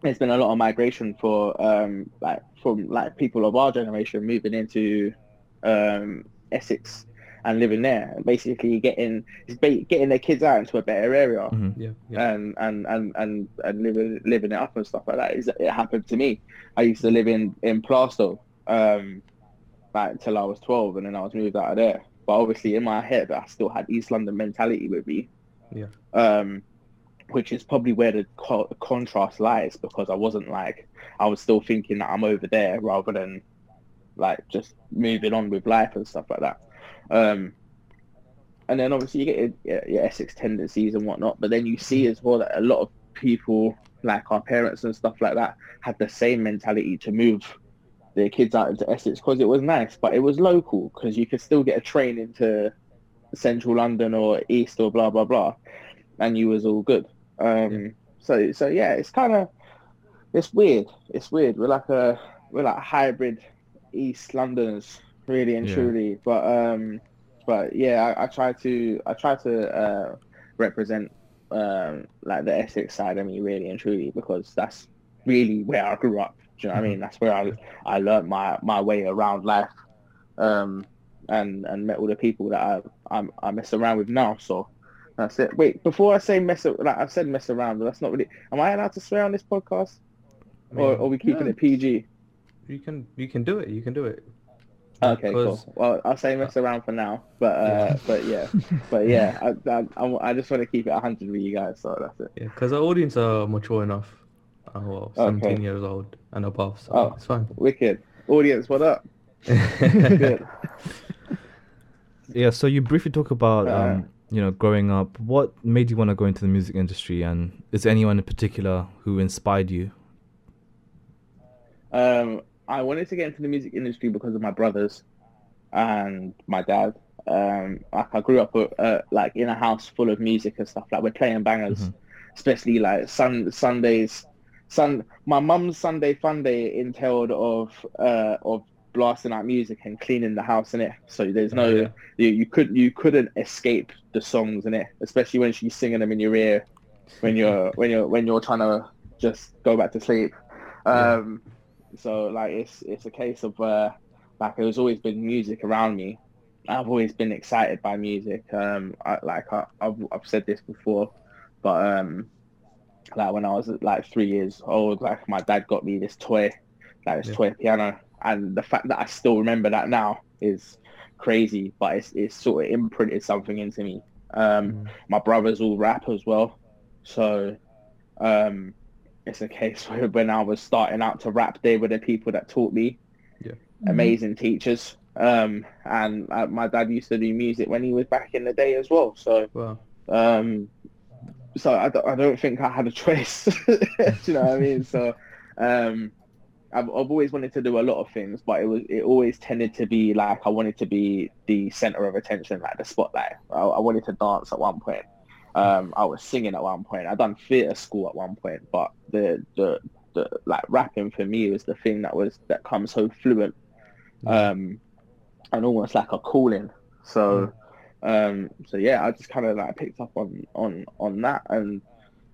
there's been a lot of migration for um, like from like people of our generation moving into um, Essex and living there, and basically getting getting their kids out into a better area Mhm. yeah. Yeah. and and and and, and living living it up and stuff like that. It's- It happened to me. I used to live in in Plaistow, um, like until I was twelve, and then I was moved out of there. But obviously, in my head, I still had East London mentality with me. Yeah. Um, which is probably where the co- contrast lies because I wasn't like I was still thinking that I'm over there rather than like just moving on with life and stuff like that. Um, and then obviously you get your, your Essex tendencies and whatnot. But then you see as well that a lot of people, like our parents and stuff like that, had the same mentality to move their kids out into Essex because it was nice, but it was local because you could still get a train into central London or east or blah blah blah, and you was all good. Um, yeah. So so yeah, it's kind of it's weird. It's weird. We're like a we're like hybrid East Londoners, really and yeah. truly. But um, but yeah, I, I try to I try to uh, represent um like the Essex side of me really and truly because that's really where I grew up. Do you know what I mean? Mm-hmm. That's where I I learned my my way around life, um, and and met all the people that I I, I mess around with now. So that's it. Wait, before I say mess, like I've said mess around, but that's not really. Am I allowed to swear on this podcast, I mean, or are we keeping yeah. it PG? You can you can do it. You can do it. Okay, cool. Well, I'll say mess around for now, but uh, yeah. but yeah, but yeah, I, I, I just want to keep it hundred with you guys, so that's it. Yeah, because our audience are mature enough. Well, seventeen okay. years old and above, so oh, it's fine. Wicked audience, what up? Yeah, so you briefly talk about uh, um, you know growing up. What made you want to go into the music industry, and is there anyone in particular who inspired you? Um, I wanted to get into the music industry because of my brothers and my dad. Um, like I grew up uh, like in a house full of music and stuff. Like we're playing bangers, mm-hmm. especially like sun Sundays. Sun my mum's Sunday fun day entailed of uh, of blasting out music and cleaning the house in it. So there's no yeah. you, you could you couldn't escape the songs in it, especially when she's singing them in your ear when you're when you're when you're trying to just go back to sleep. Um, yeah so like it's it's a case of uh, like there's always been music around me. I've always been excited by music. Um, I, like I, have I've said this before, but um, like when I was like three years old, like my dad got me this toy, like this yeah. toy piano, and the fact that I still remember that now is crazy. But it's it's sort of imprinted something into me. Um, mm. my brothers all rap as well, so um, it's a case where when I was starting out to rap, they were the people that taught me. Yeah. Amazing mm-hmm. teachers. Um, and uh, my dad used to do music when he was back in the day as well. So, wow. um, so I, I don't think I had a choice. do you know what I mean? So, um, I've, I've always wanted to do a lot of things, but it was it always tended to be like I wanted to be the center of attention, like the spotlight. I, I wanted to dance at one point. Um, I was singing at one point. I done theatre school at one point, but the, the the like rapping for me was the thing that was that comes so fluent, um, and almost like a calling. So, um, so yeah, I just kind of like picked up on on on that, and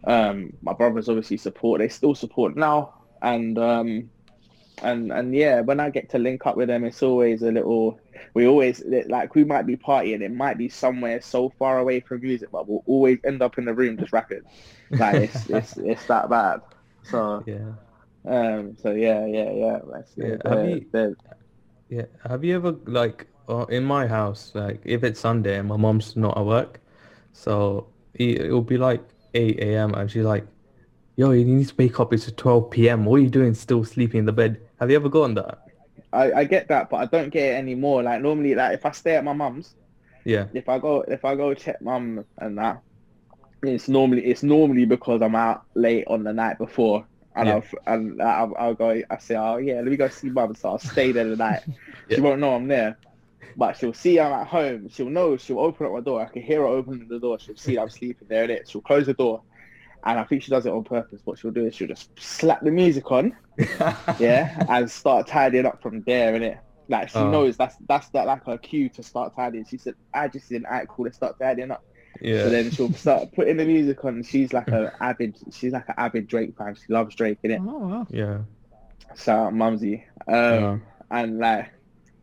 um, my brothers obviously support. They still support now, and um, and and yeah, when I get to link up with them, it's always a little. We always like we might be partying. It might be somewhere so far away from music, but we'll always end up in the room just rapping. Like it's it's it's that bad. So yeah. Um. So yeah, yeah, yeah. yeah. Have you, yeah. Have you ever like uh, in my house, like if it's Sunday and my mom's not at work, so it, will be like 8 a.m. and she's like, "Yo, you need to wake up. It's 12 p.m. What are you doing? Still sleeping in the bed?" Have you ever gotten that? I, I get that, but I don't get it anymore. Like normally, like if I stay at my mum's, yeah. If I go, if I go check mum and that, it's normally it's normally because I'm out late on the night before, and yeah. I'll and I'll, I'll, go. I say, oh yeah, let me go see mum. So I'll stay there the night. yeah. She won't know I'm there, but she'll see I'm at home. She'll know. She'll open up my door. I can hear her opening the door. She'll see I'm sleeping there. In it. She'll close the door and I think she does it on purpose. What she'll do is she'll just slap the music on, yeah, and start tidying up from there, and it like she oh. knows that's that's that like her cue to start tidying. She said, "I just didn't act cool to start tidying up." Yeah. So then she'll start putting the music on. she's like a avid, she's like an avid Drake fan. She loves Drake, innit? Oh wow. Yeah. So mumsy, um, yeah. and like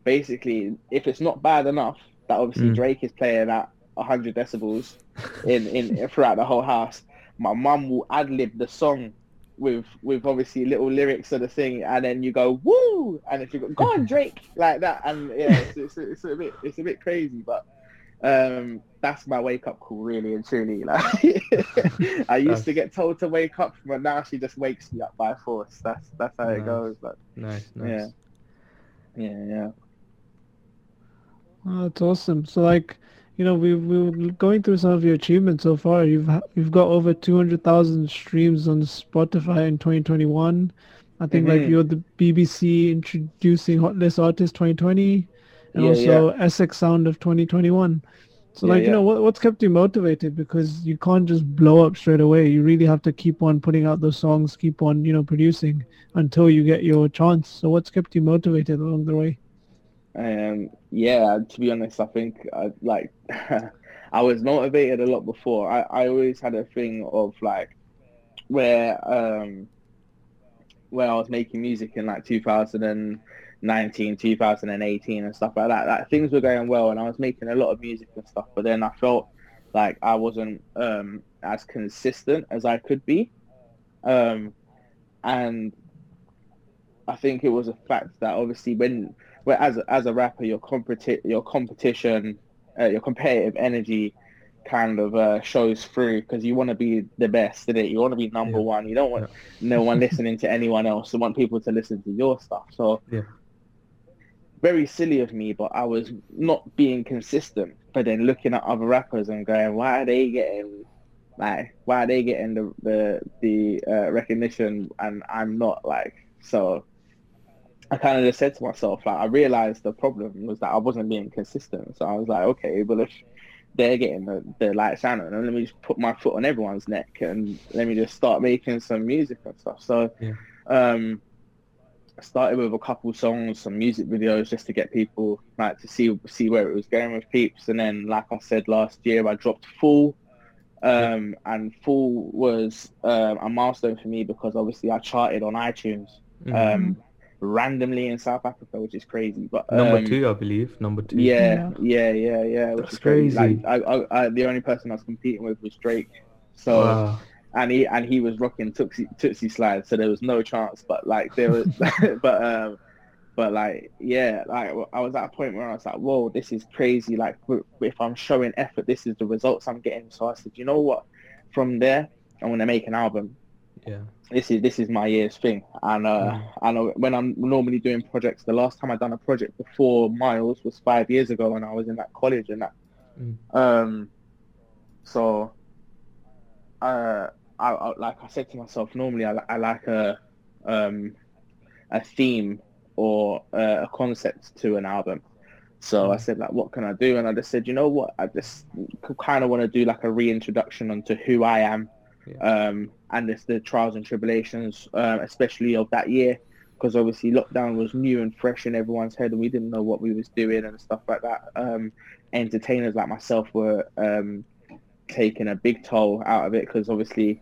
basically, if it's not bad enough that obviously mm. Drake is playing at 100 decibels in in throughout the whole house my mum will ad lib the song with with obviously little lyrics of the thing, and then you go woo, and if you go go on Drake like that, and yeah, it's, it's, it's, a bit it's a bit crazy, but um, that's my wake up call really and truly. Like I used that's... to get told to wake up, but now she just wakes me up by force. That's that's how nice. it goes. But nice, nice. Yeah, yeah, yeah. Oh, that's awesome. So like you know, we we were going through some of your achievements so far. You've ha- you've got over two hundred thousand streams on Spotify in 2021. I think like Mhm. you're the BBC introducing Hot List Artist 2020, and Yeah, also Essex Sound of 2021. So Yeah, like you know what what's kept you motivated because you can't just blow up straight away. You really have to keep on putting out those songs, keep on you know producing until you get your chance. So what's kept you motivated along the way? Um, yeah, to be honest, I think I, like I was motivated a lot before. I, I always had a thing of like where um where I was making music in like 2019, 2018 and stuff like that. Like things were going well and I was making a lot of music and stuff, but then I felt like I wasn't um as consistent as I could be. Um and I think it was a fact that obviously when where as a, as a rapper your competi- your competition uh, your competitive energy kind of uh, shows through because you want to be the best in it you want to be number Yeah. one. You don't want no one listening to anyone else. You want people to listen to your stuff. So Yeah. very silly of me but I was not being consistent. But then looking at other rappers and going why are they getting like why are they getting the the, the uh, recognition and I'm not like so I kind of just said to myself, like, I realized the problem was that I wasn't being consistent. So I was like, okay, well, if they're getting the, the light shining, then let me just put my foot on everyone's neck and let me just start making some music and stuff. So, Yeah. um, I started with a couple songs, some music videos, just to get people like to see see where it was going with peeps. And then, like I said last year, I dropped Full, um, and Full was um, a milestone for me because obviously I charted on iTunes Mhm. um, randomly in South Africa, which is crazy. But number um, two, I believe. Number two. Yeah, yeah, yeah, yeah. Which That's is crazy. crazy. Like, I, I, I, the only person I was competing with was Drake. So Wow. and he and he was rocking Toosie, Toosie Slide, so there was no chance. But like there was, but um, but like yeah, like I was at a point where I was like, whoa, this is crazy. Like if I'm showing effort, this is the results I'm getting. So I said, you know what? From there, I'm gonna make an album. Yeah. This is this is my year's thing, and uh, Mm. I know when I'm normally doing projects. The last time I done a project before Miles was five years ago, when I was in that college and that. Mm. Um, so, uh, I, I like I said to myself, normally I, I like a um, a theme or uh, a concept to an album. So I Mm. said like, what can I do? And I just said, you know what? I just kind of want to do like a reintroduction onto who I am, Um, and it's the trials and tribulations, um, especially of that year, because obviously lockdown was new and fresh in everyone's head, and we didn't know what we was doing and stuff like that. Um, entertainers like myself were um, taking a big toll out of it because obviously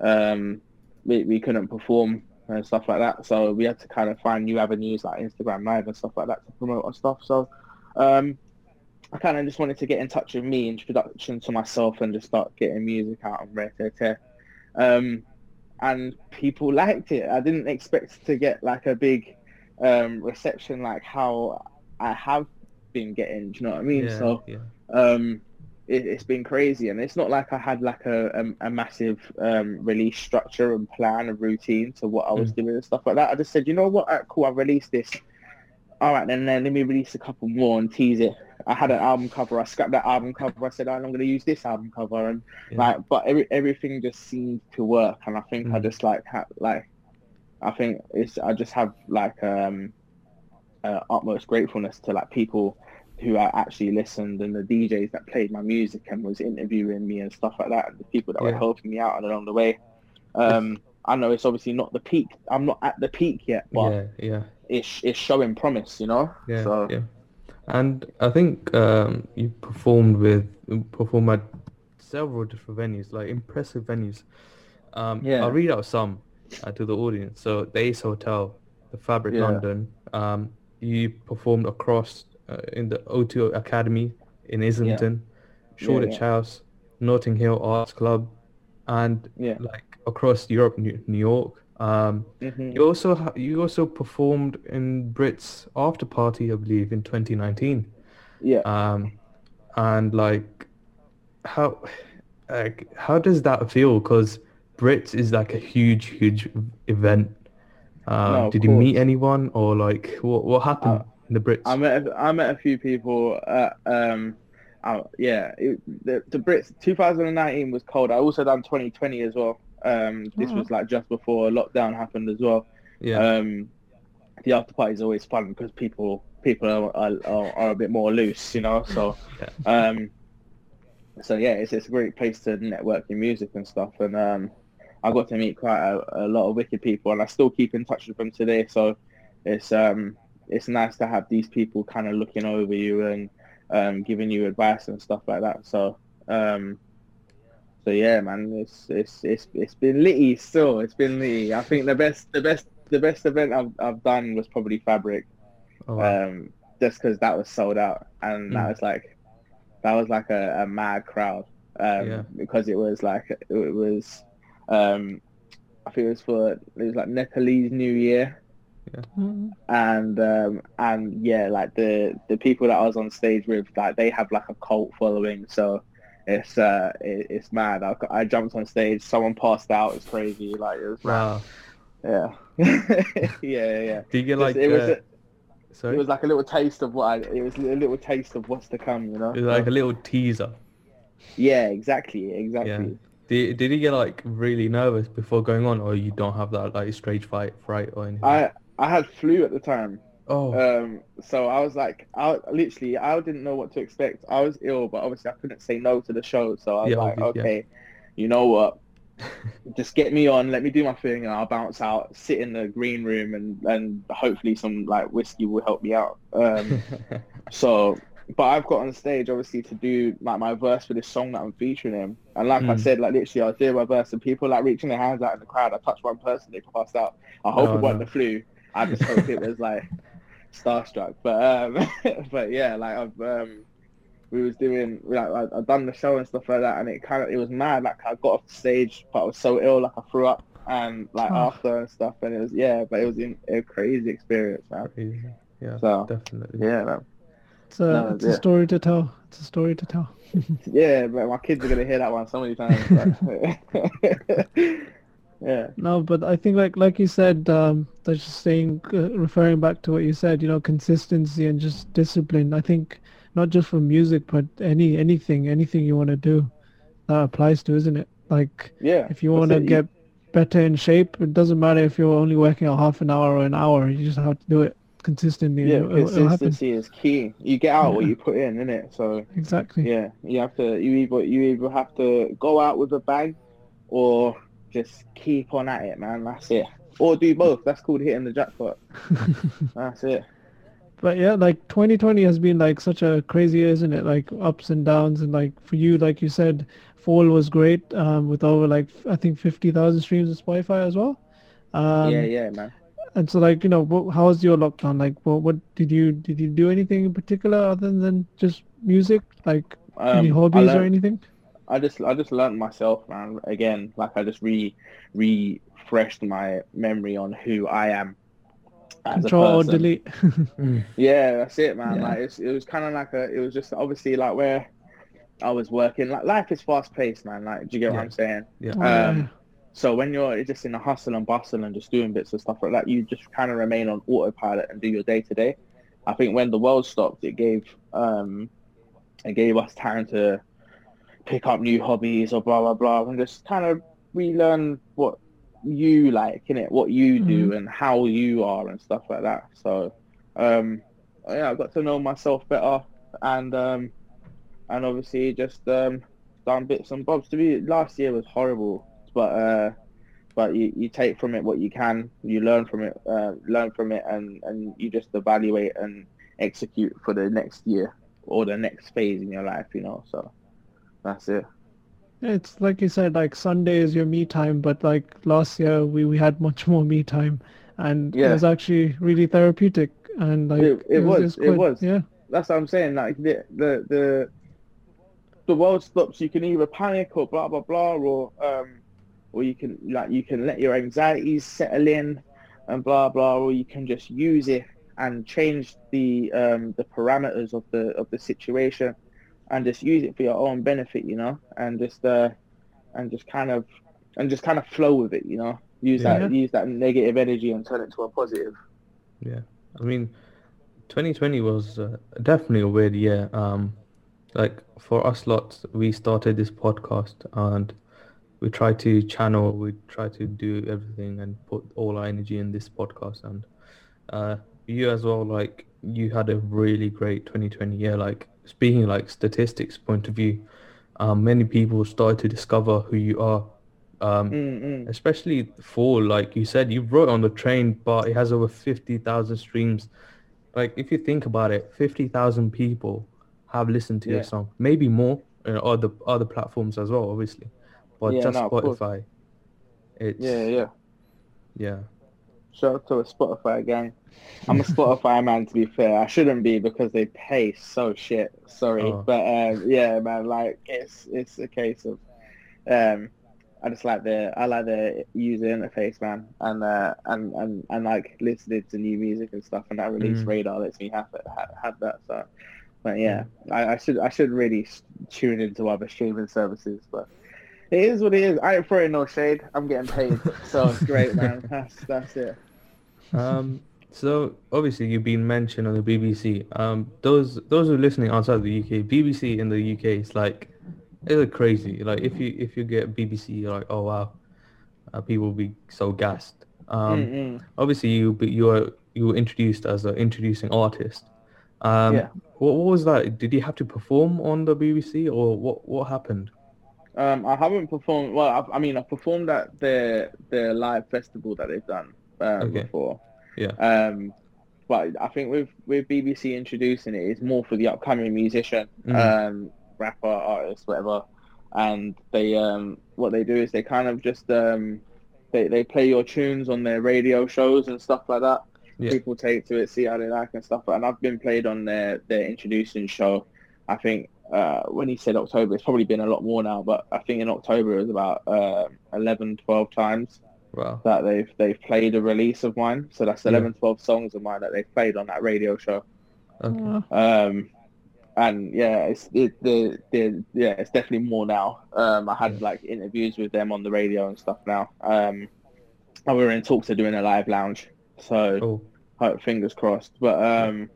um, we, we couldn't perform and stuff like that. So we had to kind of find new avenues like Instagram Live and stuff like that to promote our stuff. So um, I kind of just wanted to get in touch with me, introduction to myself, and just start getting music out on Rare Tear. Um, and people liked it. I didn't expect to get like a big um, reception like how I have been getting. Do you know what I mean? Yeah. So yeah. um, it, it's been crazy, and it's not like I had like a a, a massive um, release structure and plan and routine to what I was Mm. doing and stuff like that. I just said, you know what, Alright, cool, I released this. All right, then, then let me release a couple more and tease it. I had an album cover. I scrapped that album cover. I said, "Oh, I'm going to use this album cover, and Yeah. like, but every, everything just seemed to work. And I think I Mm. just like ha- like, I think it's I just have like um, uh, utmost gratefulness to like people who I actually listened and the DJs that played my music and was interviewing me and stuff like that, and the people that were helping me out along the way. Um, I know it's obviously not the peak. I'm not at the peak yet, but yeah. Yeah. it's it's showing promise, you know. Yeah, So yeah. And I think um, you performed with performed at several different venues, like impressive venues. Um, Yeah. I'll read out some uh, to the audience. So the Ace Hotel, the Fabric Yeah. London. Um, you performed across uh, in the O2 Academy in Islington, Shoreditch yeah. House, Notting Hill Arts Club, and like across Europe, New, New York. Um, Mhm. you also ha- you also performed in Brits After Party, I believe, in 2019. Yeah. Um, and like, how like how does that feel? Because Brits is like a huge, huge event. Um, No, did you meet anyone or like what what happened Uh, in the Brits? I met a- I met a few people at um uh, yeah, it, the the Brits 2019 was cold. I also done 2020 as well. Um, this Oh. was like just before lockdown happened as well. Yeah. Um, the after party is always fun because people people are, are, are, are a bit more loose, you know. So, um, so yeah, it's it's a great place to network your music and stuff. And um, I got to meet quite a, a lot of wicked people, and I still keep in touch with them today. So, it's um it's nice to have these people kind of looking over you and um, giving you advice and stuff like that. So. Um, so yeah, man, it's it's it's it's been litty still. It's been litty. I think the best the best the best event I've I've done was probably Fabric, Oh, wow. um, just because that was sold out and that Mm. was like that was like a, a mad crowd. Um, Yeah. because it was like it was um, I think it was for it was like Nepalese New Year Mm. and um and yeah like the the people that i was on stage with like they have like a cult following so it's uh it, it's mad I, I jumped on stage someone passed out it's crazy like it was wow. yeah yeah yeah yeah Do you get like? it was uh, a, sorry. it was like a little taste of what I, it was a little taste of what's to come you know It was like a little teaser. yeah exactly exactly Did, did you get like really nervous before going on, or you don't have that like stage fright, fright or anything? i i had flu at the time oh, Um, so I was like, I literally, I didn't know what to expect. I was ill, but obviously I couldn't say no to the show. So I was Yeah, like, obvi- yeah. okay, you know what? Just get me on, let me do my thing, and I'll bounce out, sit in the green room, and and hopefully some like whiskey will help me out. Um, so, but I've got on stage obviously to do like my verse for this song that I'm featuring in, and like I Mm. said, like literally I was doing my verse, and people like reaching their hands out in the crowd. I touched one person, they passed out. I hope Oh, it wasn't no. the flu. I just hope it was like starstruck. But um, but yeah, like I've um, we was doing like I, done the show and stuff like that, and it kind of it was mad. Like I got off the stage, but I was so ill, like I threw up, and like Oh. after and stuff, and it was yeah, but it was in, a crazy experience, man. Crazy. yeah, So definitely. yeah, man. It's a No, it's yeah. a story to tell. It's a story to tell. yeah, but my kids are gonna hear that one so many times. but- yeah, No, but I think like like you said, um, that's just saying, uh, referring back to what you said, you know, consistency and just discipline. I think not just for music, but any anything, anything you want to do, that applies to, isn't it? Like yeah. if you want to it. get better in shape, it doesn't matter if you're only working out half an hour or an hour. You just have to do it consistently. yeah, it'll, it'll consistency is key. You get out what you put in, innit? So Exactly. yeah, you have to. You either you either have to go out with a bang, or just keep on at it, man. That's it. Or do both. That's called hitting the jackpot. That's it. But yeah, like 2020 has been like such a crazy year, isn't it? Like ups and downs, and like for you, like you said, fall was great um, with over like I think 50,000 streams on Spotify as well. Um, yeah, yeah, man. And so like you know, what, how was your lockdown? Like, what, what did you did you do anything in particular other than just music? Like any Um, I hobbies or anything? I just I just learned myself, man. Again, like I just re refreshed my memory on who I am as Control a or person. delete. Mm. Yeah, that's it, man. Yeah. Like it's, it was kind of like a, it was just obviously like where I was working. Like life is fast paced, man. Like, do you get what I'm saying? Yeah. Oh, yeah. Um, So when you're just in the hustle and bustle and just doing bits and stuff like that, you just kind of remain on autopilot and do your day to day. I think when the world stopped, it gave um, it gave us time to pick up new hobbies or blah blah blah, and just kind of relearn what you like in it, what you do, and how you are and stuff like that. So um, yeah, I got to know myself better, and um, and obviously just um, done bits and bobs. To be last year was horrible, but uh, but you, you take from it what you can, you learn from it, uh, learn from it, and and you just evaluate and execute for the next year or the next phase in your life. You know, so that's it. It's like you said, like Sunday is your me time, but like last year we, we had much more me time, and it was actually really therapeutic. And like It- it was, just it was. yeah, That's what I'm saying. Like the the the the world stops. You can either panic or blah blah blah, or um, or you can like you can let your anxieties settle in, and blah blah, or you can just use it and change the um the parameters of the of the situation, and just use it for your own benefit, you know, and just uh and just kind of and just kind of flow with it, you know. Use Yeah. that use that negative energy and turn it to a positive. Yeah, I mean, 2020 was uh, definitely a weird year. Um, like for us lots, we started this podcast and we try to channel, we try to do everything and put all our energy in this podcast. And uh, you as well, like you had a really great 2020 year. Like speaking like statistics point of view, um, many people started to discover who you are. Um, Mm-mm. especially for like you said, you wrote on the train, but it has over 50,000 streams. Like if you think about it, 50,000 people have listened to your song, maybe more on other other platforms as well, obviously, but Yeah, just no. Spotify. It's Yeah, yeah. yeah. Shout out to a Spotify gang. I'm a Spotify man, to be fair. I shouldn't be because they pay so shit. Sorry, Oh. but um, yeah, man. Like it's it's a case of um, I just like the I like the user interface, man, and uh, and and and like listening to new music and stuff. And that release Mm. radar lets me have it, have, have that. So, but yeah, I, I should I should really tune into other streaming services, but. It is what it is. I ain't throwing no shade. I'm getting paid, so it's great, man. That's that's it. Um, so obviously you've been mentioned on the BBC. Um, those those who are listening outside the UK, BBC in the UK is like it's crazy. Like if you if you get BBC, you're like, oh wow, uh, people will be so gassed. Um, Mm-mm. obviously you but you were you were introduced as an introducing artist. Um, Yeah. What, what was that? Did you have to perform on the BBC or what what happened? Um, I haven't performed. Well, I've, I mean, I've performed at the the live festival that they've done um, Okay. before. Yeah. Um, but I think with with BBC introducing it, it's more for the upcoming musician, Mhm. um, rapper, artist, whatever. And they um, what they do is they kind of just um, they they play your tunes on their radio shows and stuff like that. Yeah. People take to it, see how they like and stuff. And I've been played on their their introducing show. I think uh, when he said October, it's probably been a lot more now, but I think in October it was about uh, 11, 12 times Wow. that they've they've played a release of mine. So that's Yeah. 11, 12 songs of mine that they've played on that radio show. Okay. Um, and yeah, it's it, the the yeah, it's definitely more now. Um, I had Yeah. like interviews with them on the radio and stuff now. Um, and we were in talks of doing a live lounge, so Oh. hope fingers crossed. But um,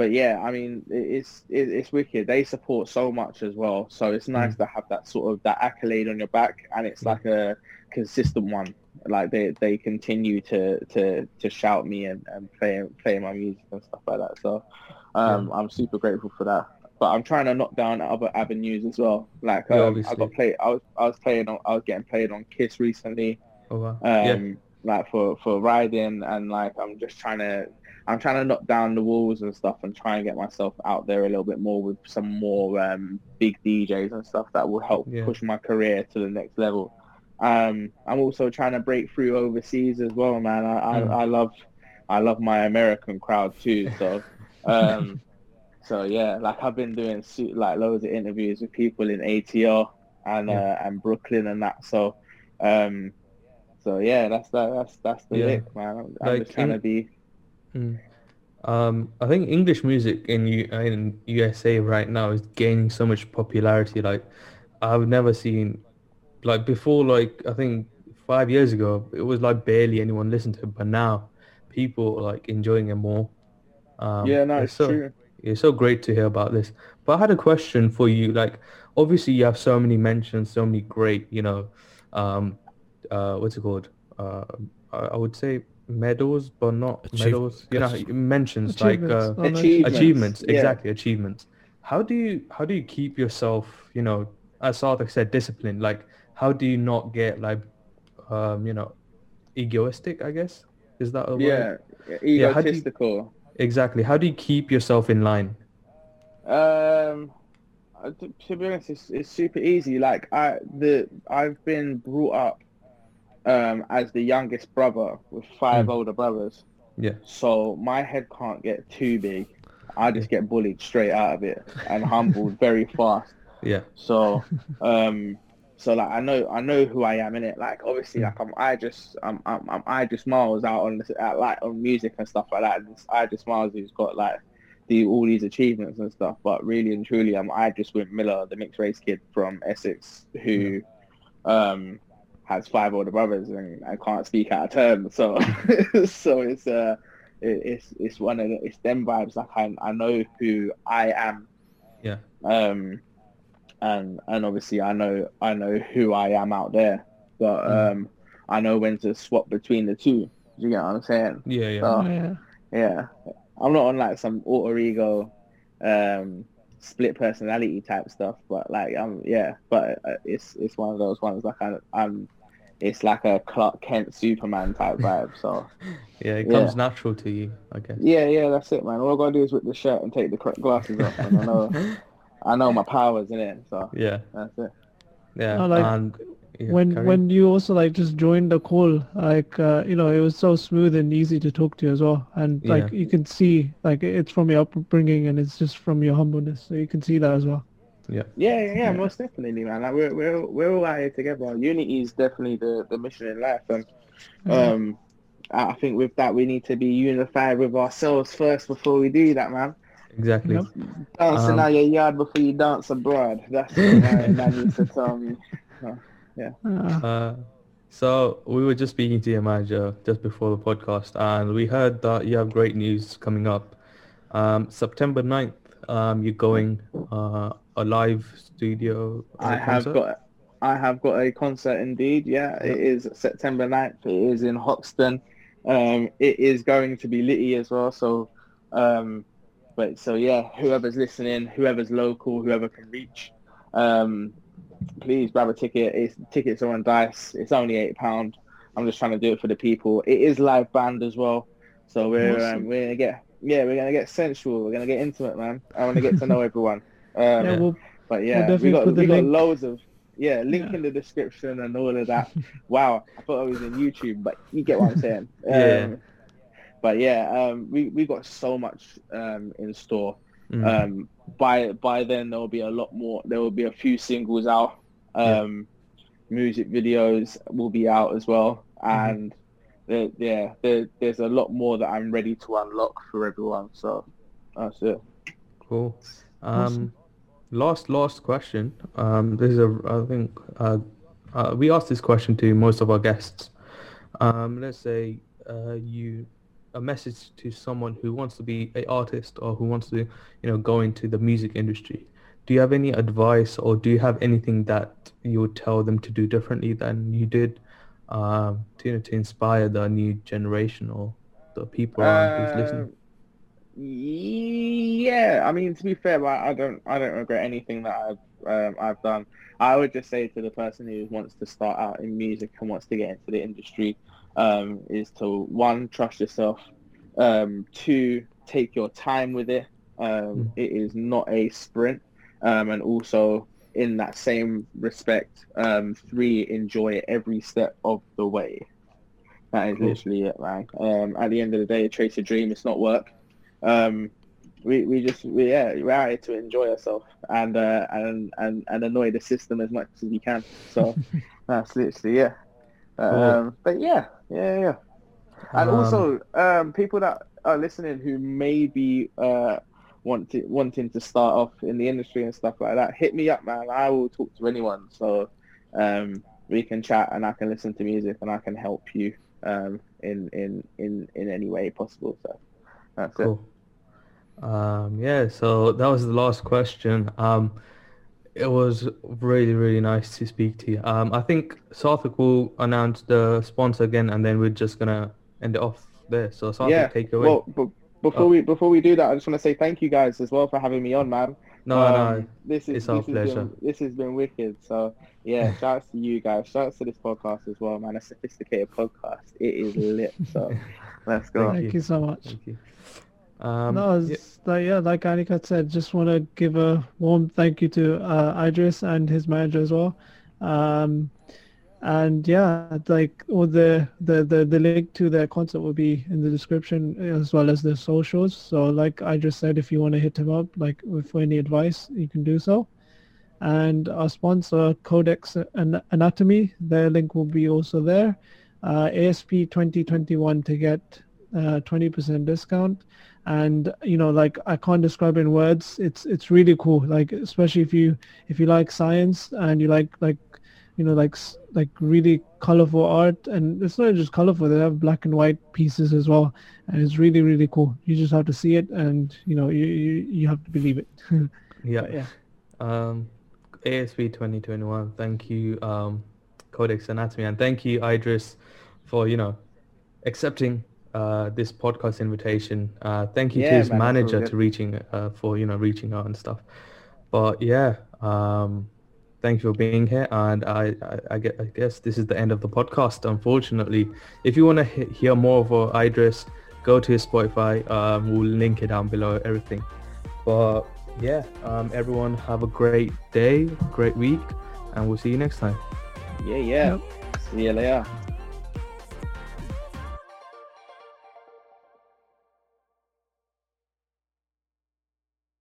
but yeah, I mean, it's it's wicked. They support so much as well, so it's nice to have that sort of that accolade on your back, and it's Yeah. like a consistent one. Like they they continue to to to shout me and and play play my music and stuff like that. So um, I'm super grateful for that. But I'm trying to knock down other avenues as well. Like Yeah, um, I got played. I was I was playing on. I was getting played on Kiss recently Oh wow. um yeah. like for for riding and like i'm just trying to i'm trying to knock down the walls and stuff and try and get myself out there a little bit more with some more um big djs and stuff that will help Yeah. push my career to the next level um i'm also trying to break through overseas as well man i Mm. I, I love i love my american crowd too so um so yeah like i've been doing like loads of interviews with people in atr and Yeah. uh and brooklyn and that so um so yeah, that's that, that's that's the Yeah. lick, man. I'm, I'm just trying in- to be. Mm. Um, I think English music in U in USA right now is gaining so much popularity. Like, I've never seen, like before, like I think five years ago, it was like barely anyone listened to it, but now people are like enjoying it more. Um, yeah, no, it's so, true. It's so great to hear about this. But I had a question for you. Like, obviously, you have so many mentions, so many great, you know, um, uh, what's it called? Uh, I would say medals, but not Achieve- medals. You know, ach- mentions like achievements. uh, Oh, no, Achievements. achievements. yeah. Exactly, achievements. How do you how do you keep yourself, you know, as Sarthak said, disciplined? Like, how do you not get like, um, you know, egoistic? I guess is that a word? Yeah, Yeah, how do you- egotistical. Exactly. How do you keep yourself in line? Um, to, to be honest, it's, it's super easy. Like I the I've been brought up um as the youngest brother with five Mm. older brothers. Yeah. So my head can't get too big. I just get bullied straight out of it and humbled very fast. Yeah. So, um, so like I know I know who I am in it. Like obviously, like I'm I just I'm I'm, I'm Idris Miles out on this at, like on music and stuff like that. And it's Idris Miles who's got like the all these achievements and stuff. But really and truly, I'm I just with Miller, the mixed race kid from Essex, who um has five older brothers and, I can't speak out of turn. So so it's uh it, it's it's one of the, it's them vibes. Like I I know who I am. Yeah. Um, and and obviously I know I know who I am out there, but Mm. um, I know when to swap between the two. Do you get what I'm saying? Yeah, yeah. So, yeah. yeah, I'm not on like some alter ego, um, split personality type stuff, but like I'm yeah, but uh, it's it's one of those ones like I, I'm, it's like a Clark Kent Superman type vibe. So yeah, it yeah. comes natural to you, I guess. yeah, yeah, that's it, man. All I gotta do is whip the shirt and take the glasses off, and I know I know my powers in it. So Yeah, that's it. yeah. No, like, and yeah, when carry when you also like just joined the call like uh, you know it was so smooth and easy to talk to as well and like Yeah. you can see like it's from your upbringing and it's just from your humbleness so you can see that as well yeah, Yeah, yeah, yeah, Yeah. most definitely, man. Like we're we're we're all out here together. Unity is definitely the, the mission in life, and um, I I think with that we need to be unified with ourselves first before we do that, man. exactly. Yep. Dancing Um, out your yard before you dance abroad. That's what my man used to tell me. Uh, Uh, so we were just speaking to your manager just before the podcast, and we heard that you have great news coming up. Um, September 9th, um, you're going uh, a live studio. I have concert? got I have got a concert indeed. Yeah, it is September 9th. It is in Hoxton. Um, it is going to be Litty as well. So, um, but so yeah, whoever's listening, whoever's local, whoever can reach, um, please grab a ticket. It's tickets are on Dice. It's only eight pound. I'm just trying to do it for the people. It is live band as well. So we're Awesome. um, we're gonna get yeah we're gonna get sensual. We're gonna get intimate, man. I want to get to know everyone. Um, yeah, well, but yeah, definitely we got we got link. loads of yeah link Yeah. in the description and all of that. wow, I thought I was in YouTube, but you get what I'm saying. Yeah. Um, but yeah, um, we we got so much um, in store. Mm. Um, by by then there will be a lot more. There will be a few singles out. Um, Music videos will be out as well, Mm-hmm. and there, yeah, there, there's a lot more that I'm ready to unlock for everyone. So that's it. Cool. Um, Awesome. Last last question. Um, this is a I think uh, uh, we asked this question to most of our guests. Um, let's say uh, you a message to someone who wants to be a artist or who wants to you know go into the music industry. Do you have any advice or do you have anything that you would tell them to do differently than you did um, to you know, to inspire the new generation or the people who's listening? Yeah, I mean to be fair, I, I don't I don't regret anything that I've um, I've done. I would just say to the person who wants to start out in music and wants to get into the industry, um, is to one trust yourself, um, two take your time with it. Um, Mm. it is not a sprint, um, and also in that same respect, um, three enjoy every step of the way. That is Cool. literally it, man. Um, at the end of the day, chase a dream. It's not work. Um, we, we just we, yeah we're out here to enjoy ourselves and uh, and and and annoy the system as much as we can. So that's literally yeah. Um, but yeah, yeah, yeah. And Um, also, um, people that are listening who may be uh, want to, wanting to start off in the industry and stuff like that, hit me up, man. I will talk to anyone. So um, we can chat and I can listen to music and I can help you um, in, in, in, in any way possible. So that's it. Cool. Um, yeah, so that was the last question. Um, it was really, really nice to speak to you. Um, I think Sarthak will announce the sponsor again, and then we're just gonna end it off there. So Sarthak, yeah. take it away. Well, b- before Oh. we before we do that, I just want to say thank you guys as well for having me on, man. no, Um, no, This is it's our this has pleasure. Been, this has been wicked. So yeah, shout outs to you guys. Shout outs to this podcast as well, man. A sophisticated podcast. It is lit. So let's go. Thank thank you. you so much thank you. Um, no, yeah, like yeah, like Aniket said, just want to give a warm thank you to uh, Idris and his manager as well. Um, and yeah, like all the, the the the link to their concert will be in the description as well as the socials. So like I just said, if you want to hit him up, like with any advice, you can do so. And our sponsor, Codex An- Anatomy, their link will be also there. Uh, ASP 2021 to get uh, 20% discount. And you know like i can't describe in words. It's it's really cool. Like especially if you if you like science and you like like you know like like really colorful art. And it's not just colorful they have black and white pieces as well. And it's really really cool. You just have to see it and you know you you, you have to believe it. Yeah. But yeah. Um, ASP 2021. Thank you, um, Codex Anatomy, and thank you, Idris, for you know accepting uh, this podcast invitation. Uh, thank you Yeah, to his man, manager good. to reaching uh, for you know reaching out and stuff. But yeah, um, thank you for being here, and I, I, I, gue- I guess this is the end of the podcast. Unfortunately, if you want to he- hear more of uh, Idris, go to his Spotify. Um, we'll link it down below. Everything. But yeah, um, everyone have a great day, great week, and we'll see you next time. Yeah, yeah. Yep. See you later.